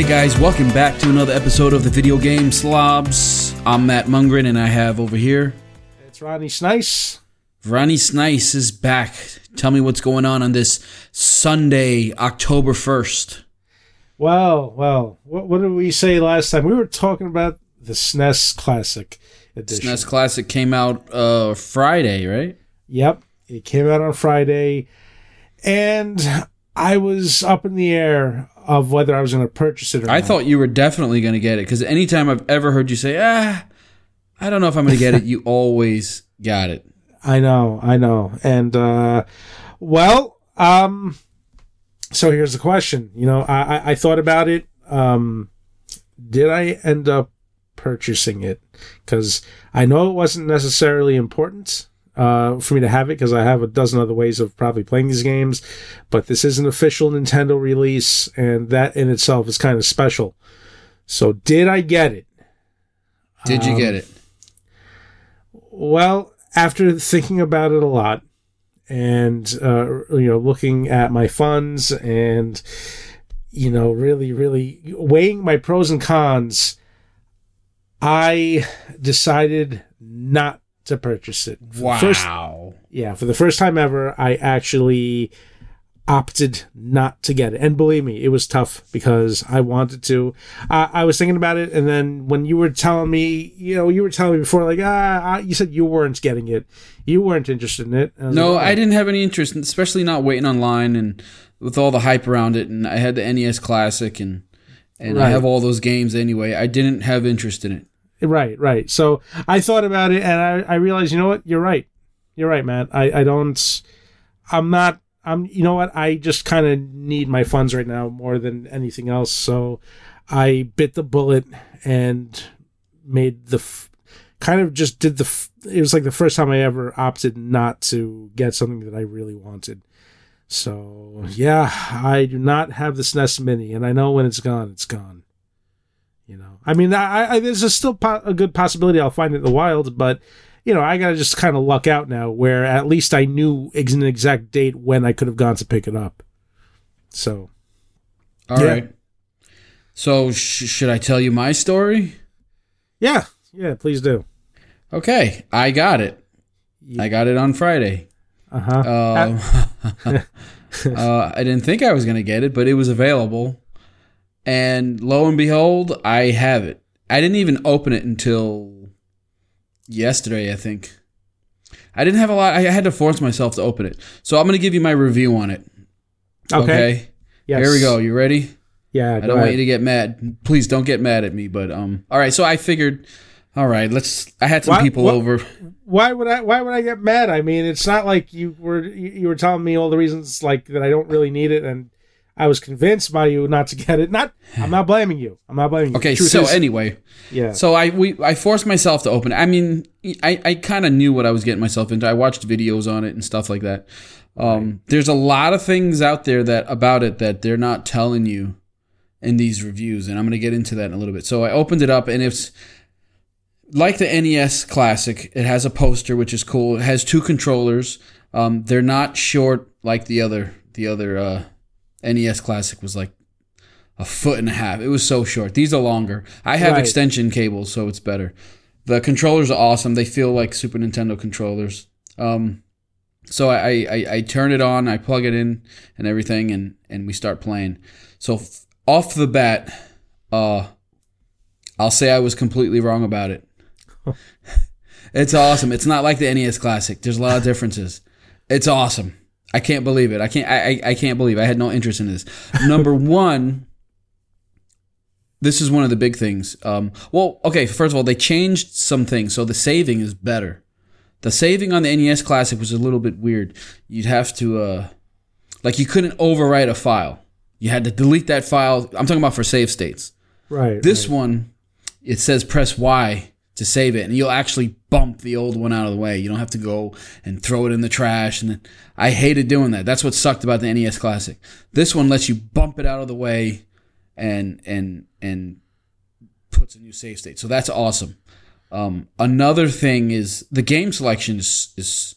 Hey guys, welcome back to another episode of the Video Game Slobs. I'm Matt Mungren, and I have over here It's Ronnie Snice. Ronnie Snice is back. Tell me what's going on on this Sunday, October 1st. Well, well, what, what did we say last time? We were talking about the SNES Classic Edition. SNES Classic came out uh, Friday, right? Yep, it came out on Friday, and I was up in the air of whether I was going to purchase it or I not. thought you were definitely going to get it because anytime I've ever heard you say, ah, I don't know if I'm going to get it, you always got it. I know, I know. And uh well, um so here's the question. You know, I I, I thought about it. Um did I end up purchasing it? Because I know it wasn't necessarily important uh, for me to have it because I have a dozen other ways of probably playing these games, but this is an official Nintendo release, and that in itself is kind of special. So, did I get it? Did you Um, get it? Well, after thinking about it a lot and uh, you know looking at my funds and you know really really weighing my pros and cons, I decided not to purchase it. For Wow. first- yeah, for the first time ever, I actually opted not to get it. And believe me, it was tough because I wanted to. Uh, I was thinking about it, and then when you were telling me, you know, you were telling me before, like, ah, ah, you said you weren't getting it, you weren't interested in it. Was No, like, I didn't have any interest, especially not waiting online and with all the hype around it. And I had the NES Classic and and I have all those games anyway. I didn't have interest in it. Right, right. So I thought about it, and I, I realized, you know what, you're right, you're right, Matt. I, I don't, I'm not. I'm, you know what? I just kind of need my funds right now more than anything else. So I bit the bullet and made the f- kind of just did the. F- it was like the first time I ever opted not to get something that I really wanted. So yeah, I do not have the SNES Mini, and I know when it's gone, it's gone. You know, I mean, I, I there's a still po- a good possibility I'll find it in the wild, but you know, I gotta just kind of luck out now. Where at least I knew ex- an exact date when I could have gone to pick it up. So All right. Yeah. So sh- should I tell you my story? yeah, yeah, please do. Okay, I got it. I got it on Friday. Uh huh. Um, uh, I didn't think I was going to get it, but it was available. And lo and behold, I have it. I didn't even open it until yesterday, I think. I didn't have a lot. I had to force myself to open it. So I'm going to give you my review on it. okay. Okay. Yes. Here we go. You ready? Yeah. I don't want you to get mad. Please don't get mad at me. But um, all right. So I figured, all right, let's. I had some What- people what- over. Why would I? Why would I get mad? I mean, it's not like you were you were telling me all the reasons like that I don't really need it, and I was convinced by you not to get it. Not. I'm not blaming you. I'm not blaming you. Okay. Truth So is- anyway, yeah. So I we I forced myself to open it. I mean, I I kind of knew what I was getting myself into. I watched videos on it and stuff like that. Um, There's a lot of things out there that about it that they're not telling you in these reviews, and I'm going to get into that in a little bit. So I opened it up, and it's like the NES Classic. It has a poster, which is cool. It has two controllers. Um, they're not short like the other the other uh, NES Classic was like a foot and a half. It was so short. These are longer. I have Right. extension cables, so it's better. The controllers are awesome. They feel like Super Nintendo controllers. Um, so I, I, I turn it on, I plug it in and everything, and, and we start playing. So f- off the bat, uh, I'll say I was completely wrong about it. it's awesome. It's not like the NES Classic. There's a lot of differences. It's awesome. I can't believe it. I can't. I, I, I can't believe. It. I had no interest in this. Number one, this is one of the big things. Um, well, okay. First of all, they changed some things, so the saving is better. The saving on the NES Classic was a little bit weird. You'd have to, uh, like, you couldn't overwrite a file. You had to delete that file. I'm talking about for save states. right. This right. one, it says press Y to save it, and you'll actually bump the old one out of the way. You don't have to go and throw it in the trash. And then, I hated doing that. That's what sucked about the NES Classic. This one lets you bump it out of the way, and and and puts a new save state. So that's awesome. Um, another thing is the game selection is is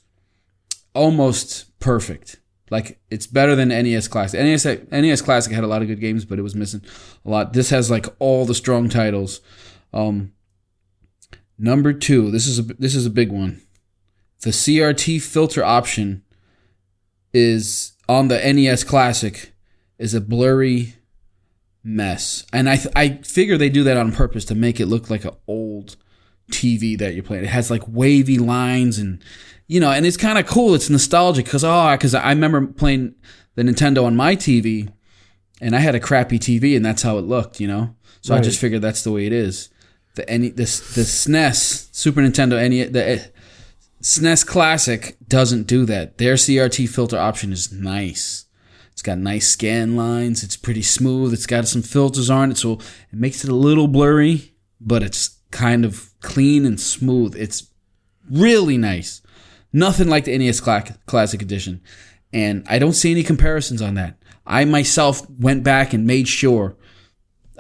almost perfect. Like it's better than NES Classic. NES NES Classic had a lot of good games, but it was missing a lot. This has like all the strong titles. Um, number two, this is a this is a big one. The CRT filter option is on the NES Classic is a blurry mess, and I th- I figure they do that on purpose to make it look like an old TV that you're playing. It has like wavy lines and you know, and it's kind of cool. It's nostalgic because oh, ah, because I remember playing the Nintendo on my TV, and I had a crappy TV, and that's how it looked. You know, so I just figured that's the way it is. The any this the SNES Super Nintendo any the uh, SNES Classic doesn't do that. Their CRT filter option is nice. It's got nice scan lines. It's pretty smooth. It's got some filters on it, so it makes it a little blurry, but it's kind of clean and smooth. It's really nice. Nothing like the NES Classic Edition. And I don't see any comparisons on that. I myself went back and made sure.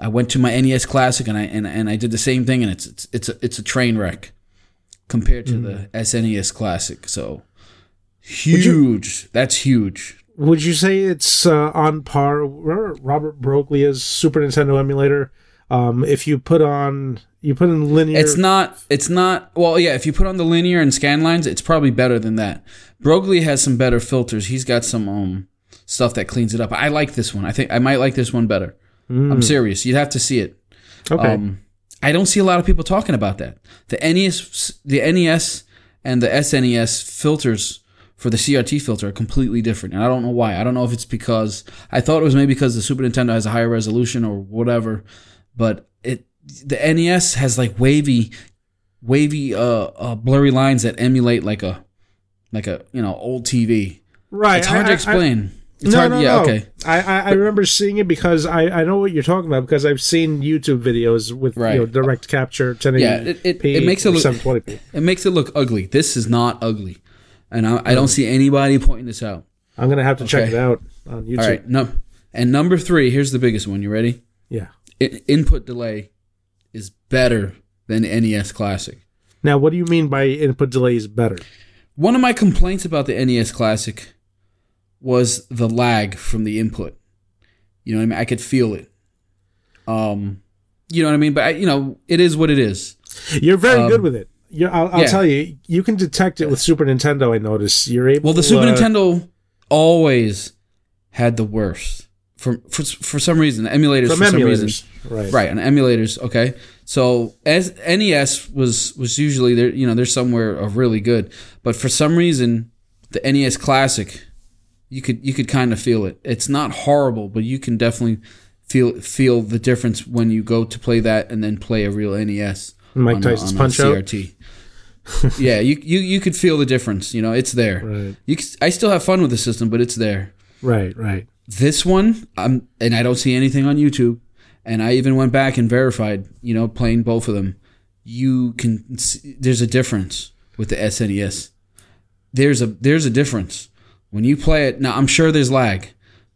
I went to my NES Classic and I and, and I did the same thing, and it's it's it's a, it's a train wreck compared to the SNES Classic. So huge. That's huge. Would you say it's uh, on par? Remember Robert Broglia's Super Nintendo emulator? Um, if you put on, you put in linear. It's not. It's not. Well, yeah. If you put on the linear and scan lines, it's probably better than that. Broglia has some better filters. He's got some um stuff that cleans it up. I like this one. I think I might like this one better. I'm serious. You'd have to see it. okay. Um, I don't see a lot of people talking about that. The NES, the NES, and the SNES filters for the CRT filter are completely different, and I don't know why. I don't know if it's because I thought it was maybe because the Super Nintendo has a higher resolution or whatever, but it the NES has like wavy, wavy, uh, uh blurry lines that emulate like a like a you know old TV. right. It's hard I- to I- explain. It's no, hard. no, yeah. no. Okay. I, I, I remember seeing it because I, I know what you're talking about because I've seen YouTube videos with Right. you know direct capture 1080p Yeah, it- it- it makes it look- 720p. It makes it look ugly. This is not ugly, and I, I don't mm. see anybody pointing this out. I'm gonna have to check it out on YouTube. All right, no, and number three. Here's the biggest one. You ready? Yeah. I, input delay is better than NES Classic. Now, what do you mean by input delay is better? One of my complaints about the NES Classic was the lag from the input. You know what I mean? I could feel it. Um, you know what I mean? But I, you know, it is what it is. You're very Um, good with it. You're, I'll, I'll yeah. tell you, you can detect it with Super Nintendo. I notice you're able. Well, the Super uh, Nintendo always had the worst for for for some reason. Emulators for some reason. right? right on emulators okay so as nes was was usually there you know there's somewhere of really good but for some reason the nes classic you could you could kind of feel it. It's not horrible but you can definitely feel feel the difference when you go to play that and then play a real nes Mike on Tyson's on Punch Out. CRT. yeah you, you you could feel the difference you know it's there. Right, you i still have fun with the system but it's there. Right, right. this one i'm and i don't see anything on youtube and i even went back and verified you know playing both of them. You can see, there's a difference with the snes there's a there's a difference when you play it now i'm sure there's lag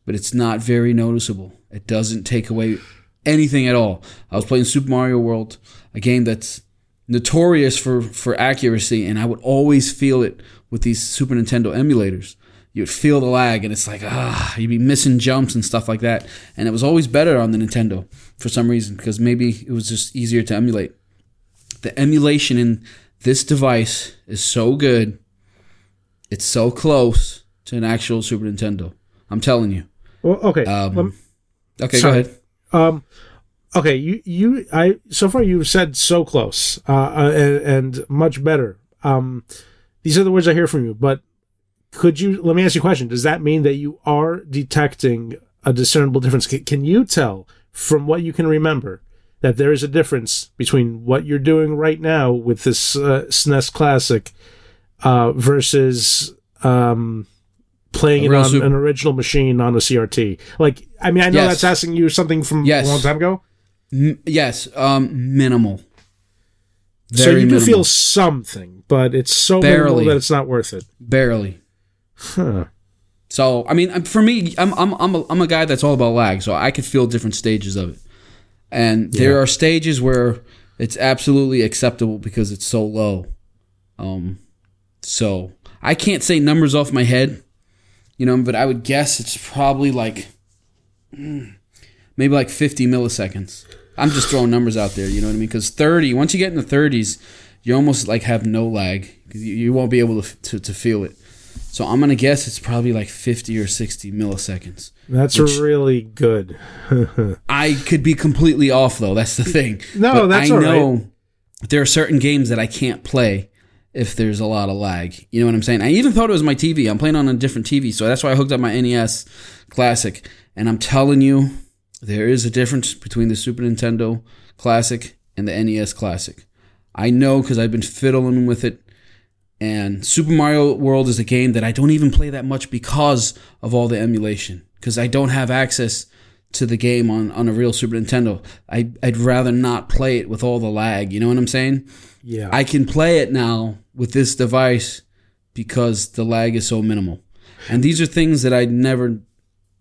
but it's not very noticeable. It doesn't take away anything at all. I was playing super mario world a game that's notorious for for accuracy and i would always feel it with these super nintendo emulators. You'd feel the lag and it's like ah you'd be missing jumps and stuff like that. And it was always better on the nintendo for some reason because maybe it was just easier to emulate. The emulation in this device is so good. It's so close to an actual super nintendo i'm telling you Well, okay. um, lem- okay sorry. go ahead Um, okay, you you I so far you've said so close, uh, uh, and, and much better. Um, these are the words I hear from you. But could you let me ask you a question? Does that mean that you are detecting a discernible difference? Can, can you tell from what you can remember that there is a difference between what you're doing right now with this uh, SNES Classic uh, versus um, playing it on Sup- an original machine on a CRT? Like, I mean, I know Yes. that's asking you something from Yes. a long time ago. M- yes um minimal so Very you do feel something, but it's so minimal Barely. that it's not worth it. barely Huh. So I mean, for me, I'm I'm I'm a, I'm a guy that's all about lag, so I could feel different stages of it. And there are stages where it's absolutely acceptable because it's so low. Um, so I can't say numbers off my head, you know, but I would guess it's probably like maybe like 50 milliseconds. I'm just throwing numbers out there, you know what I mean? Because 30, once you get in the 30s, you almost like have no lag. You, you won't be able to, to, to feel it. So I'm gonna guess it's probably like 50 or 60 milliseconds. That's really good. I could be completely off though. That's the thing. No, but that's I know there are certain games that I can't play if there's a lot of lag. You know what I'm saying? I even thought it was my TV. I'm playing on a different TV, so that's why I hooked up my NES Classic. And I'm telling you, there is a difference between the Super Nintendo Classic and the NES Classic. I know because I've been fiddling with it. And Super Mario World is a game that I don't even play that much because of all the emulation. Because I don't have access to the game on, on a real Super Nintendo. I, I'd rather not play it with all the lag. You know what I'm saying? Yeah. I can play it now with this device because the lag is so minimal. And these are things that I never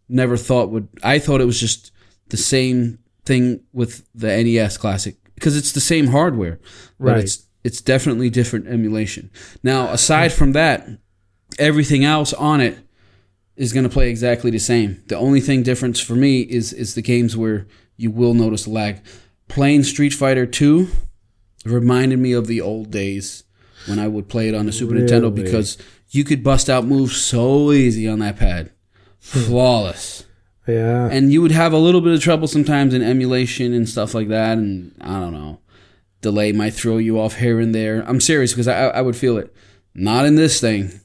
never thought would I thought it was just the same thing with the NES Classic because it's the same hardware, but right. it's it's definitely different emulation. Now, aside from that, everything else on it is going to play exactly the same. The only thing difference for me is is the games where you will notice lag. Playing Street Fighter 2 reminded me of the old days when I would play it on the Super really? Nintendo because you could bust out moves so easy on that pad. Flawless. Yeah. And you would have a little bit of trouble sometimes in emulation and stuff like that. And I don't know. Delay might throw you off here and there. I'm serious because I, I would feel it. Not in this thing.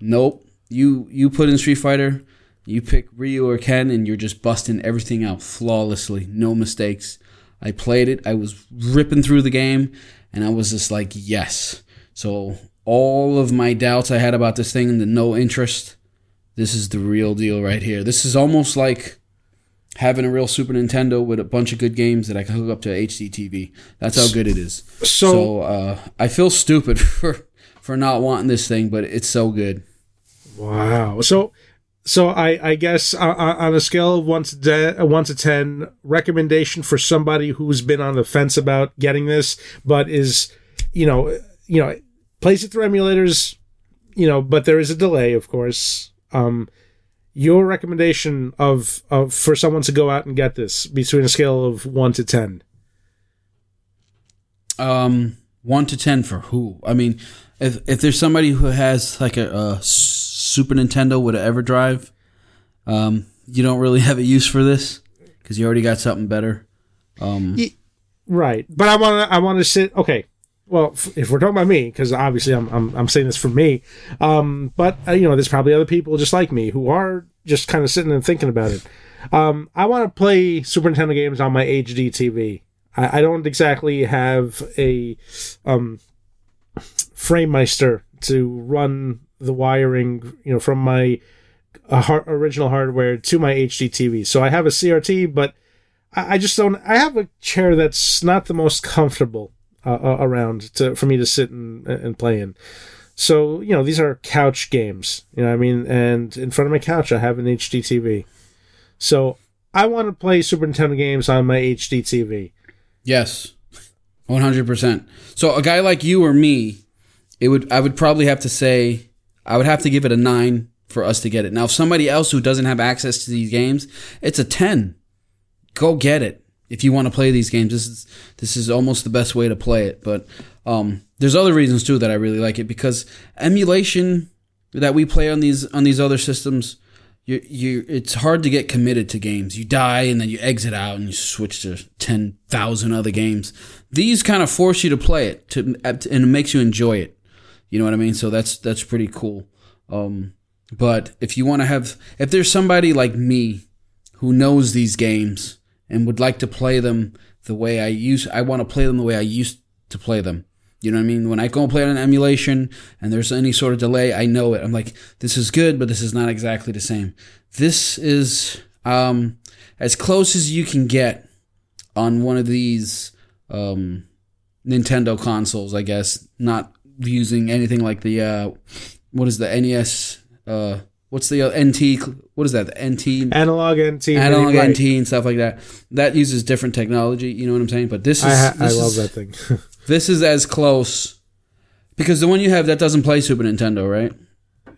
Nope. You you put in Street Fighter, you pick Ryu or Ken, and you're just busting everything out flawlessly. No mistakes. I played it. I was ripping through the game, and I was just like, yes. So all of my doubts I had about this thing, the no interest, this is the real deal right here. This is almost like having a real Super Nintendo with a bunch of good games that I can hook up to HD TV. That's how good it is. So, so uh, I feel stupid for for not wanting this thing, but it's so good. Wow. So so I, I guess uh, uh, on a scale of one to de- one to ten, recommendation for somebody who's been on the fence about getting this, but is, you know, you know, plays it through emulators, you know, but there is a delay, of course. Um, your recommendation of of for someone to go out and get this between a scale of one to ten. Um, one to ten for who? I mean, if if there's somebody who has like a, a Super Nintendo with an EverDrive, um, you don't really have a use for this because you already got something better. Um, right, but I want to I want to sit. Okay, well, if we're talking about me, because obviously I'm, I'm, I'm saying this for me, um, but uh, you know, there's probably other people just like me who are just kind of sitting and thinking about it. Um, I want to play Super Nintendo games on my HD TV. I, I don't exactly have a um, FrameMeister to run the wiring, you know, from my uh, har- original hardware to my HD TV. So I have a CRT, but I, I just don't. I have a chair that's not the most comfortable uh, uh, around to for me to sit and and play in. So you know these are couch games. You know I mean, and in front of my couch I have an HD TV. So I want to play Super Nintendo games on my HD TV. Yes, one hundred percent. So a guy like you or me, it would I would probably have to say I would have to give it a nine for us to get it. Now, if somebody else who doesn't have access to these games, it's a ten. Go get it if you want to play these games, this is this is almost the best way to play it. But um, there's other reasons too that I really like it because emulation that we play on these on these other systems, you you it's hard to get committed to games. You die and then you exit out and you switch to ten thousand other games. These kind of force you to play it to and it makes you enjoy it. You know what I mean? So that's that's pretty cool. Um, but if you want to have, if there's somebody like me who knows these games and would like to play them the way I use. I want to play them the way I used to play them. You know what I mean? When I go and play on an emulation and there's any sort of delay, I know it. I'm like, this is good, but this is not exactly the same. This is um, as close as you can get on one of these um, Nintendo consoles, I guess. Not using anything like the uh, what is the NES uh, what's the uh, NT? What is that? The NT analog NT, analog right. NT, and stuff like that. That uses different technology. You know what I'm saying? But this is I, this I love is, that thing. this is as close because the one you have that doesn't play Super Nintendo, right?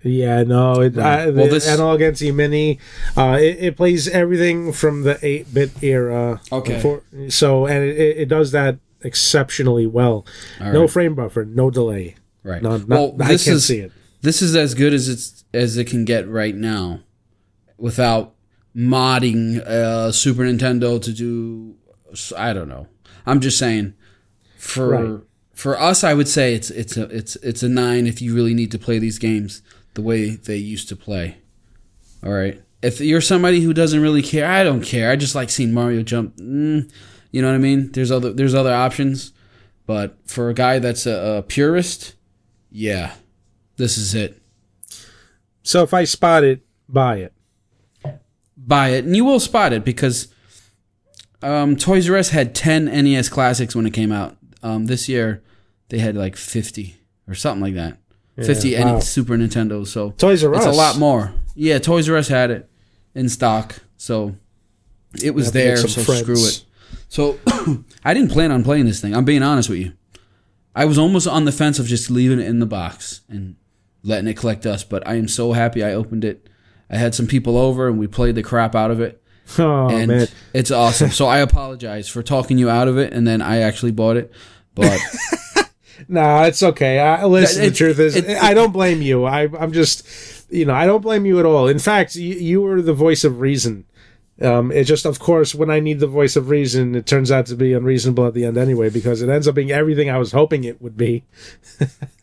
Yeah, no, it, Right. I, Well, this- Analog NT Mini, uh, it, it plays everything from the 8-bit era. Okay. For- so, and it, it does that exceptionally well. All no frame buffer, no delay. Right. None, well, not, I this can't is see it. this is as good as it's as it can get right now, without modding uh, Super Nintendo to do. I don't know. I'm just saying. For Right. for us, I would say it's it's a it's it's a nine if you really need to play these games the way they used to play. All right. If you're somebody who doesn't really care, I don't care. I just like seeing Mario jump. Mm, you know what I mean? There's other there's other options, but for a guy that's a, a purist, yeah, this is it. So if I spot it, buy it. Buy it, and you will spot it because um, Toys R Us had 10 NES classics when it came out. Um, this year, they had like 50 or something like that. 50 Yeah, any wow. Super Nintendo. So Toys R Us. it's a lot more. Yeah, Toys R Us had it in stock, so it was Have to make there. So friends. screw it. So I didn't plan on playing this thing. I'm being honest with you. I was almost on the fence of just leaving it in the box and letting it collect dust, but I am so happy I opened it. I had some people over and we played the crap out of it, Oh and man, it's awesome. so I apologize for talking you out of it, and then I actually bought it. But no, it's okay. I, listen, It- the truth is, it- I don't blame you. I, I'm just, you know, I don't blame you at all. In fact, you, you were the voice of reason. Um, it just, of course, when I need the voice of reason, it turns out to be unreasonable at the end anyway, because it ends up being everything I was hoping it would be.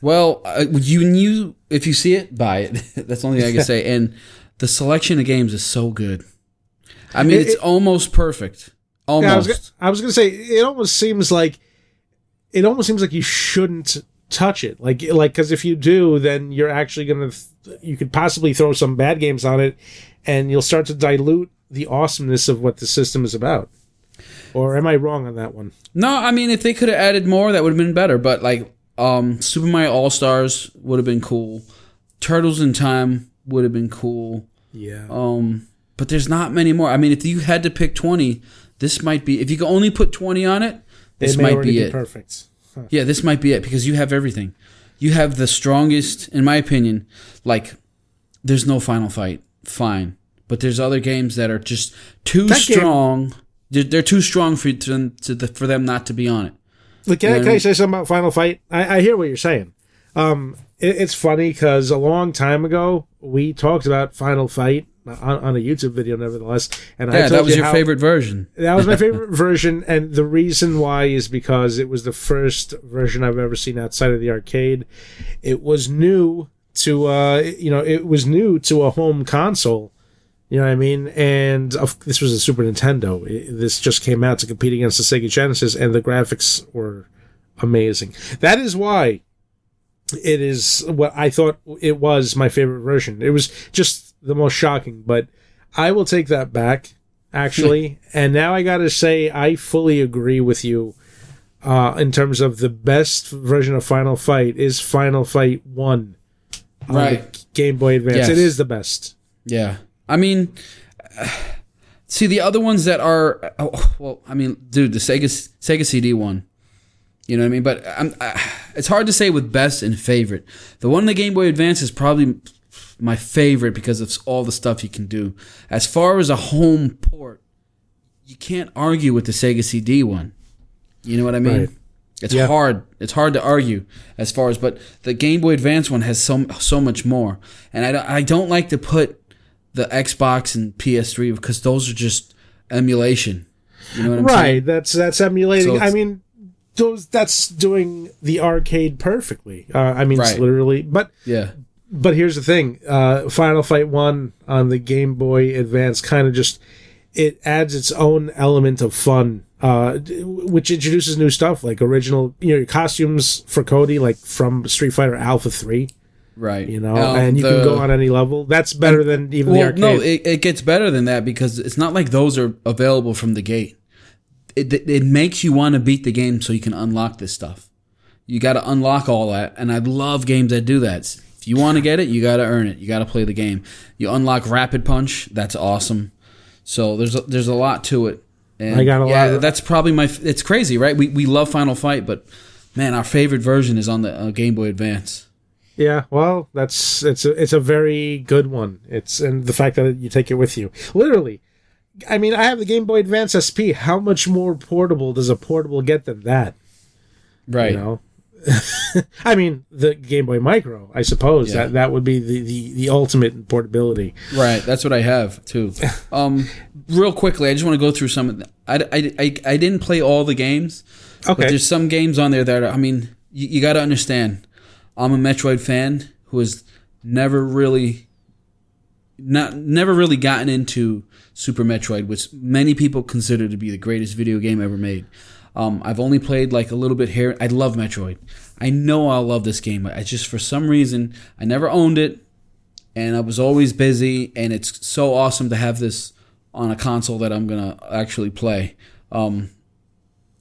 Well, uh, you you if you see it, buy it. That's the only thing I can say. And the selection of games is so good. I mean, It- it's it- almost perfect. Almost. gonna, I was gonna say it almost seems like it almost seems like you shouldn't touch it, like like because if you do, then you're actually gonna th- you could possibly throw some bad games on it, and you'll start to dilute the awesomeness of what the system is about. Or am I wrong on that one? no, I mean, if they could have added more, that would have been better. But like, um, Super Mario All Stars would have been cool. Turtles in Time would have been cool. Yeah. Um, but there's not many more. I mean, if you had to pick twenty, this might be. If you could only put twenty on it, this it might be be it. perfect. Yeah, this might be it because you have everything. You have the strongest, in my opinion. Like, there's no final fight, fine, but there's other games that are just too That game- strong. They're, they're too strong for to them, to the, for them not to be on it. Look, can, I, can I say something about Final Fight? I, I hear what you're saying. Um, it, it's funny because a long time ago we talked about Final Fight on, on a YouTube video, nevertheless. And I Yeah, told that was you your favorite version. That was my favorite version, and the reason why is because it was the first version I've ever seen outside of the arcade. It was new to, uh, you know, it was new to a home console. You know what I mean? And of, this was a Super Nintendo. It- this just came out to compete against the Sega Genesis, and the graphics were amazing. That is why it is what I thought it was my favorite version. It was just the most shocking, but I will take that back actually. and now I got to say I fully agree with you uh, in terms of the best version of Final Fight is Final Fight 1 on the Right. Game Boy Advance. Yes. It is the best. Yeah, I mean, see the other ones that are oh, oh, well, I mean, dude, the Sega Sega CD one. You know what I mean? But I'm, I, it's hard to say with best and favorite. The one in the Game Boy Advance is probably my favorite because of all the stuff you can do. As far as a home port, you can't argue with the Sega CD one. You know what I mean? Right. It's Yeah. hard. It's hard to argue as far as, but the Game Boy Advance one has so so much more. And I don't, I don't like to put the Xbox and PS3 because those are just emulation. You know right. saying? That's that's emulating. So I mean, those that's doing the arcade perfectly. Uh, I mean, it's Right. literally. But Yeah. but here's the thing: uh, Final Fight One on the Game Boy Advance kind of just it adds its own element of fun, uh, which introduces new stuff like original, you know, costumes for Cody, like from Street Fighter Alpha Three, Right. you know, Um, and you can go on any level. That's better than even the Well, arcade. no, it, it gets better than that because it's not like those are available from the gate. It, it, it makes you want to beat the game so you can unlock this stuff. You got to unlock all that, and I love games that do that. If you want to get it, you got to earn it. You got to play the game. You unlock Rapid Punch, that's awesome. So there's a, there's a lot to it. And I got a yeah, lot of- that's probably my. It's crazy, right? We we love Final Fight, but man, our favorite version is on the uh, Game Boy Advance. Yeah, well, that's it's a it's a very good one. It's and the fact that you take it with you, literally. I mean, I have the Game Boy Advance SP. How much more portable does a portable get than that? Right. You know, I mean, the Game Boy Micro. I suppose Yeah. that that would be the, the the ultimate portability. Right, that's what I have too. Um, real quickly, I just want to go through some. Of the, I, I, I, I didn't play all the games, but Okay. there's some games on there that I mean, you, you got to understand. I'm a Metroid fan who has never really, not never really gotten into Super Metroid, which many people consider to be the greatest video game ever made. Um, I've only played like a little bit here. I love Metroid. I know I'll love this game. But I just for some reason I never owned it and I was always busy. And it's so awesome to have this on a console that I'm gonna actually play. Um,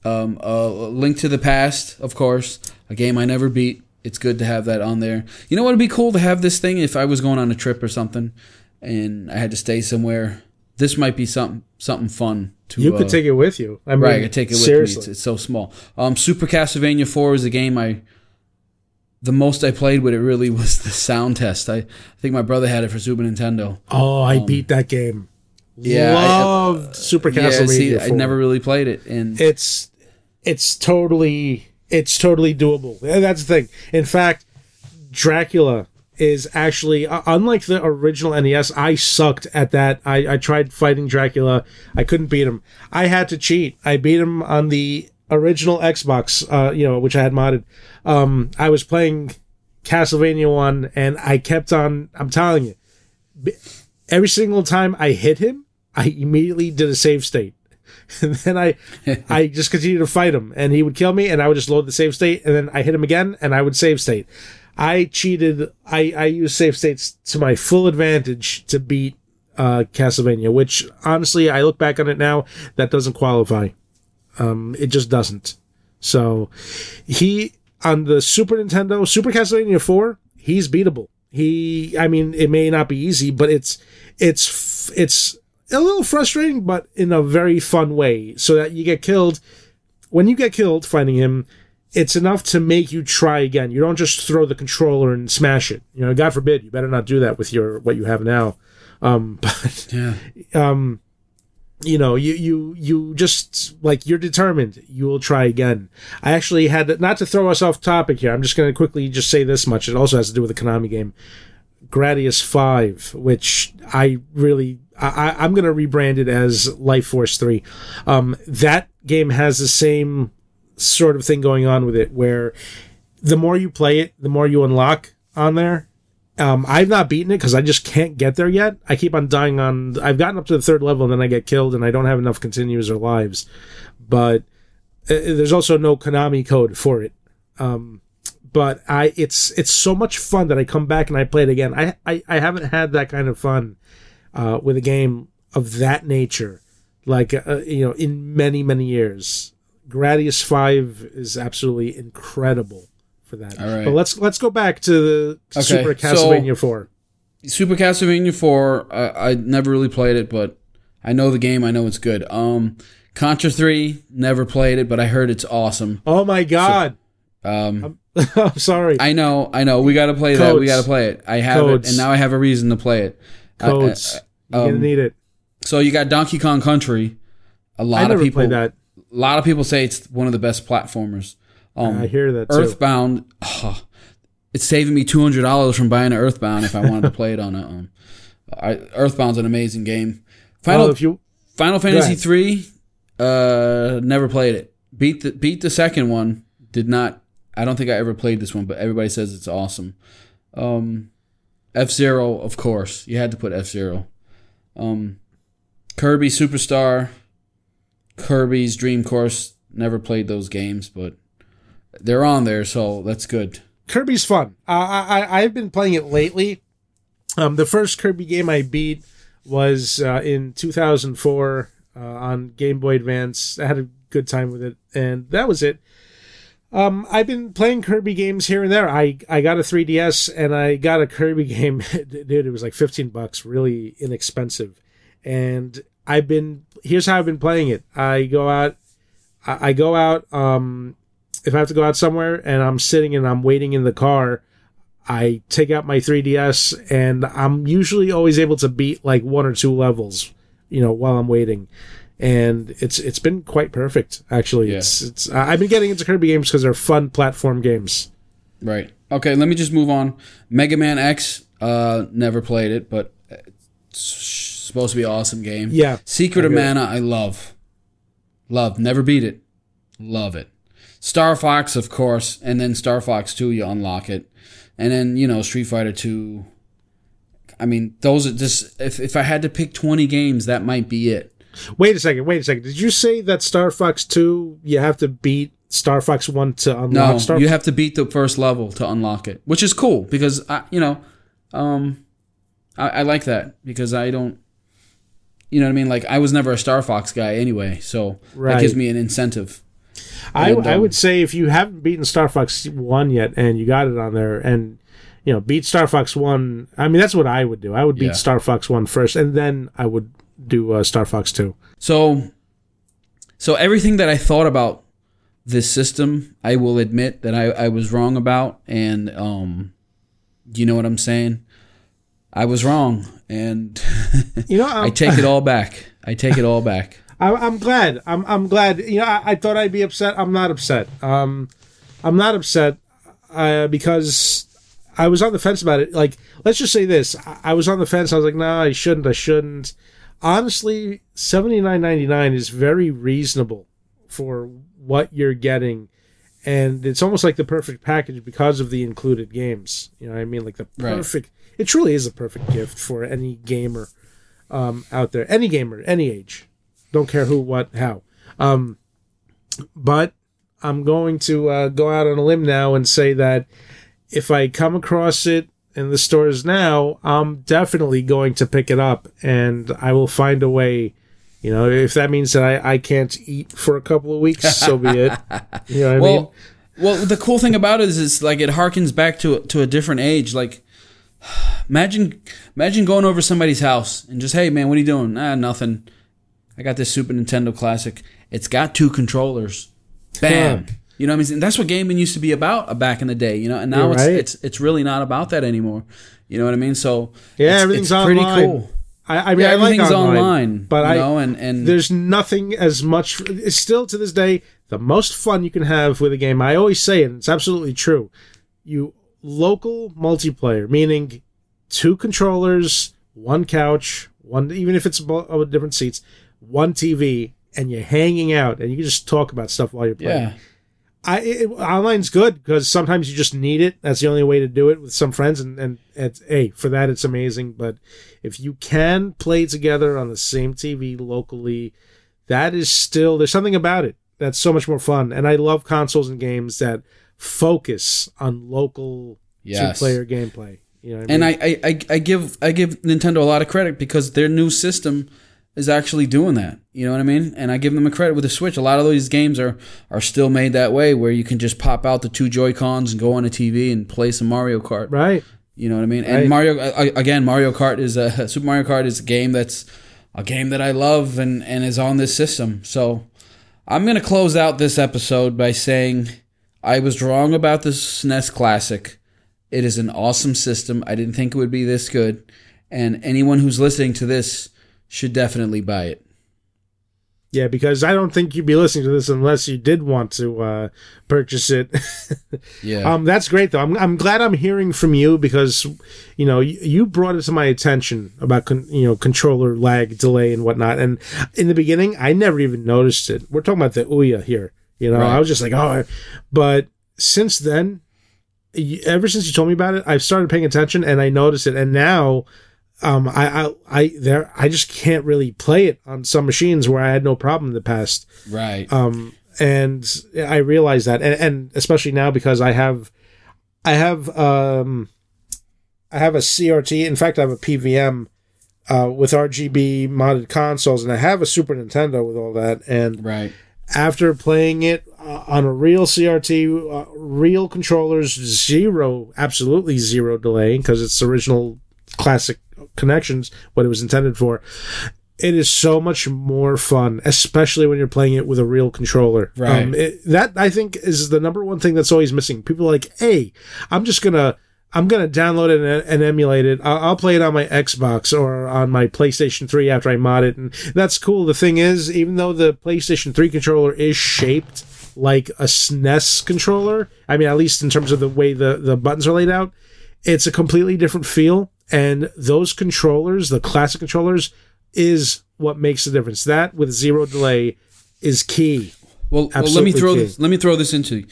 um, uh, Link to the Past, of course, a game I never beat. It's good to have that on there. You know what would be cool to have this thing if I was going on a trip or something, and I had to stay somewhere. This might be something something fun to. you uh, could take it with you. I mean, Right, I could take it with seriously. me. It's, it's so small. Um, Super Castlevania Four is a game I. The most I played with it really was the sound test. I, I think my brother had it for Super Nintendo. oh, I beat that game. Um, yeah, I- uh, loved Super Yeah, Castlevania. see, I never really played it, and it's it's totally it's totally doable. That's the thing. In fact, Dracula is actually uh, unlike the original NES. I sucked at that. I, I tried fighting Dracula. I couldn't beat him. I had to cheat. I beat him on the original Xbox. Uh, you know, which I had modded. Um, I was playing Castlevania one, and I kept on. I'm telling you, every single time I hit him, I immediately did a save state. And then I, I just continued to fight him, and he would kill me, and I would just load the save state, and then I hit him again, and I would save state. I cheated. I I used save states to my full advantage to beat uh, Castlevania, which honestly, I look back on it now, that doesn't qualify. Um, it just doesn't. So he on the Super Nintendo, Super Castlevania Four, he's beatable. He, I mean, it may not be easy, but it's it's it's a little frustrating, but in a very fun way. So that you get killed. When you get killed fighting him, it's enough to make you try again. You don't just throw the controller and smash it. You know, God forbid, you better not do that with your what you have now. Um, but yeah, um you know you you you just like you're determined you will try again i actually had not to throw us off topic here i'm just going to quickly just say this much it also has to do with the konami game gradius 5 which i really i i'm going to rebrand it as life force 3 um that game has the same sort of thing going on with it where the more you play it the more you unlock on there um, I've not beaten it because I just can't get there yet. I keep on dying on. I've gotten up to the third level and then I get killed, and I don't have enough continues or lives. But uh, there's also no Konami code for it. Um, but I, it's it's so much fun that I come back and I play it again. I I, I haven't had that kind of fun uh, with a game of that nature, like uh, you know, in many many years. Gradius Five is absolutely incredible for that. All right. But let's let's go back to the Okay, Super so- Castlevania Four. Super Castlevania Four. I, I never really played it, but I know the game. I know it's good. Um, Contra Three. Never played it, but I heard it's awesome. Oh my God! Um, I'm sorry. I know, I know. We got to play that. We got to play it. I have Codes. it, and now I have a reason to play it. I- Codes. You're gonna um, need it. so you got Donkey Kong Country. A lot I of people. played that. A lot of people say it's one of the best platformers. Um, I hear that too. Earthbound. oh, it's saving me two hundred dollars from buying an Earthbound if I wanted to play it on a. Um, I, Earthbound's an amazing game. Final Well, if you Final Fantasy three. Uh, never played it. Beat the beat the second one. Did not. I don't think I ever played this one, but everybody says it's awesome. Um, F Zero, of course. You had to put F Zero. Um, Kirby Superstar. Kirby's Dream Course. Never played those games, but they're on there, so that's good. Kirby's fun. Uh, I, I I've been playing it lately. Um, the first Kirby game I beat was uh, in 2004 uh, on Game Boy Advance. I had a good time with it, and that was it. Um, I've been playing Kirby games here and there. I I got a 3DS and I got a Kirby game. Dude, it was like 15 bucks, really inexpensive. And I've been here's how I've been playing it. I go out, I, I go out. Um, if I have to go out somewhere and I'm sitting and I'm waiting in the car, I take out my 3DS and I'm usually always able to beat like one or two levels, you know, while I'm waiting. And it's it's been quite perfect actually. Yeah. It's it's I've been getting into Kirby games because they're fun platform games. Right. Okay, let me just move on. Mega Man X, uh, never played it, but it's supposed to be an awesome game. Yeah, Secret of. Mana, I love. Love. Never beat it. Love it. Star Fox, of course, and then Star Fox 2, you unlock it. And then, you know, Street Fighter 2. I mean, those are just, if, if I had to pick 20 games, that might be it. Wait a second, wait a second. Did you say that Star Fox 2 you have to beat Star Fox 1 to unlock No, Star you have to beat the first level to unlock it, which is cool because I, you know, um, I, I like that because I don't, you know what I mean. Like I was never a Star Fox guy anyway, so that gives me an incentive. I, And, I um, would say if you haven't beaten Star Fox 1 yet and you got it on there and you know beat Star Fox 1 I mean that's what I would do. I would beat Yeah. Star Fox 1 first and then I would do uh, Star Fox 2. So, so everything that I thought about this system, I will admit that I, I was wrong about, and um, you know what I'm saying. I was wrong, and You know I I'm, take it all back. I take it all back. I'm, I'm glad. I'm I'm glad. You know I, I thought I'd be upset. I'm not upset. Um I'm not upset uh, because I was on the fence about it. Like let's just say this. I, I was on the fence. I was like, "No, I shouldn't. I shouldn't." Honestly, 79.99 is very reasonable for what you're getting. And it's almost like the perfect package because of the included games. You know what i mean? Like the Right. perfect it truly is a perfect gift for any gamer um, out there any gamer any age. Don't care who what how. Um, but i'm going to uh, go out on a limb now and say that if i come across it in the stores now i'm definitely going to pick it up and i will find a way you know if that means that i, I can't eat for a couple of weeks so be it you know what i mean Well, well, the cool thing about it is, it's like it harkens back to to a different age. Like, imagine imagine going over somebody's house and just, hey man, what are you doing? Ah, nothing. I got this Super Nintendo Classic. It's got two controllers. Bam. You know what I mean? And that's what gaming used to be about uh, back in the day. You know, and now You're it's right. it's it's really not about that anymore. You know what I mean? So Yeah, it's, everything's it's pretty online. cool. I, I mean, Yeah, I like online, online, but you I know, and and there's nothing as much. Still to this day the most fun you can have with a game. I always say it. and It's absolutely true. You local multiplayer, meaning two controllers, one couch, one even if it's bo- different seats, one TV, and you're hanging out, and you can just talk about stuff while you're playing. yeah. I it, online's good because sometimes you just need it. That's the only way to do it with some friends, and and it's hey for that it's amazing. But if you can play together on the same TV locally, that is still there's something about it that's so much more fun. And I love consoles and games that focus on local Yes. two-player gameplay. You know, I And mean? I, I, I, I give I give Nintendo a lot of credit because their new system is actually doing that. You know what I mean? And I give them a credit with the Switch. A lot of these games are are still made that way, where you can just pop out the two Joy Cons and go on a TV and play some Mario Kart. right. You know what I mean? Right. And Mario again, Mario Kart is a Super Mario Kart is a game that's a game that I love and and is on this system. So I'm gonna close out this episode by saying I was wrong about the SNES Classic. It is an awesome system. I didn't think it would be this good, and anyone who's listening to this should definitely buy it. Yeah, because I don't think you'd be listening to this unless you did want to uh, purchase it. Yeah. Um, that's great though. I'm I'm glad I'm hearing from you because, you know, you, you brought it to my attention about con, you know controller lag, delay, and whatnot. And in the beginning, I never even noticed it. We're talking about the Ouya here. You know, Right. I was just like, oh, but since then, ever since you told me about it, I've started paying attention and I noticed it. And now, um, I I I there I just can't really play it on some machines where I had no problem in the past right. um and i realize that and, and especially now because i have i have um i have a crt in fact i have a pvm uh with rgb modded consoles and i have a super nintendo with all that and right. after playing it uh, on a real crt uh, real controllers zero absolutely zero delay because it's original classic connections what it was intended for it is so much more fun especially when you're playing it with a real controller Right. um, it, that i think is the number one thing that's always missing people are like hey i'm just gonna I'm gonna download it and, and emulate it. I'll, I'll, play it on my Xbox or on my PlayStation 3 after I mod it, and that's cool. The thing is, even though the PlayStation 3 controller is shaped like a SNES controller, I mean, at least in terms of the way the the buttons are laid out, it's a completely different feel. And those controllers, the classic controllers, is what makes the difference. That with zero delay is key. Well, well let me throw key. this. Let me throw this into. You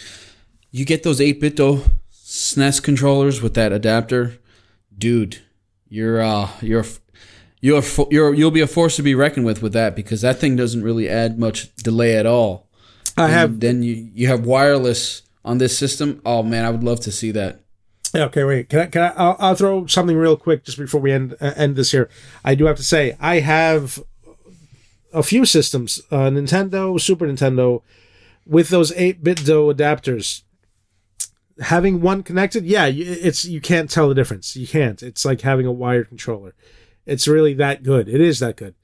You get those eight bit though SNES controllers with that adapter, dude. You're uh you're you're you're you'll be a force to be reckoned with with that because that thing doesn't really add much delay at all. I and have then you you have wireless on this system. Oh man, I would love to see that. Okay, wait. Can I? Can I? I'll, I'll throw something real quick just before we end uh, end this here. I do have to say I have a few systems: uh, Nintendo, Super Nintendo, with those 8BitDo adapters. Having one connected, yeah, it's you can't tell the difference. You can't. It's like having a wired controller. It's really that good. It is that good.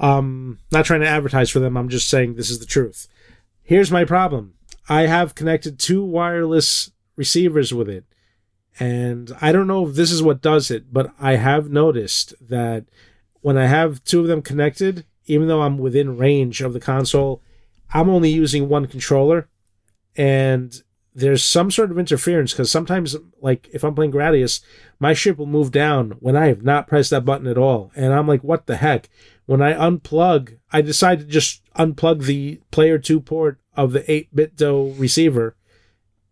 Um, not trying to advertise for them. I'm just saying this is the truth. Here's my problem. I have connected two wireless receivers with it and I don't know if this is what does it, but I have noticed that when I have two of them connected, even though I'm within range of the console, I'm only using one controller. And there's some sort of interference because sometimes, like if I'm playing Gradius, my ship will move down when I have not pressed that button at all. And I'm like, what the heck? When I unplug, I decide to just unplug the player 2 port of the 8BitDo receiver,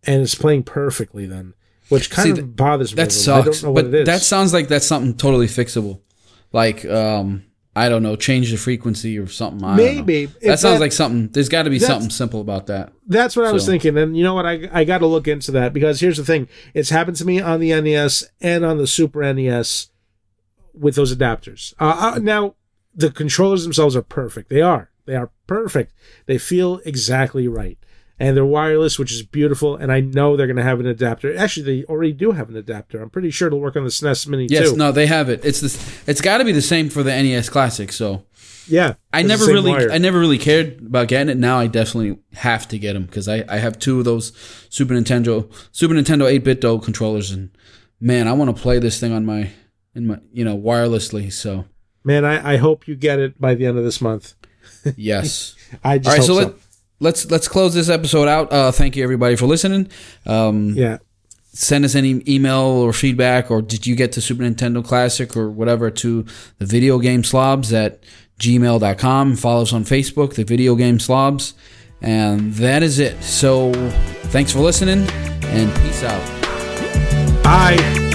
and it's playing perfectly then which kind See, of bothers me. That sucks. but that sounds like that's something totally fixable. Like, um, I don't know, change the frequency or something. I Maybe that sounds that, like something. There's got to be something simple about that. That's what so. I was thinking, and you know what? I I got to look into that because here's the thing: it's happened to me on the NES and on the Super NES with those adapters. Uh, uh, now the controllers themselves are perfect. They are. They are perfect. They feel exactly right and they're wireless, which is beautiful. And I know they're going to have an adapter. Actually, they already do have an adapter. I'm pretty sure it'll work on the SNES Mini yes, too. no, they have it. It's this. It's got to be the same for the NES Classic. So yeah, I never really, wire. I never really cared about getting it. Now I definitely have to get them because I, I have two of those Super Nintendo, Super Nintendo 8BitDo controllers, and man, I want to play this thing on my, in my, you know, wirelessly. So man, I, I hope you get it by the end of this month. yes, I just All right, so. so. Let, let's let's close this episode out. Uh, thank you everybody for listening. Um, yeah. Send us any email or feedback, or did you get to Super Nintendo Classic or whatever to the video game slobs at gmail.com. Follow us on Facebook, the video game slobs. And that is it. So thanks for listening and peace out. Bye.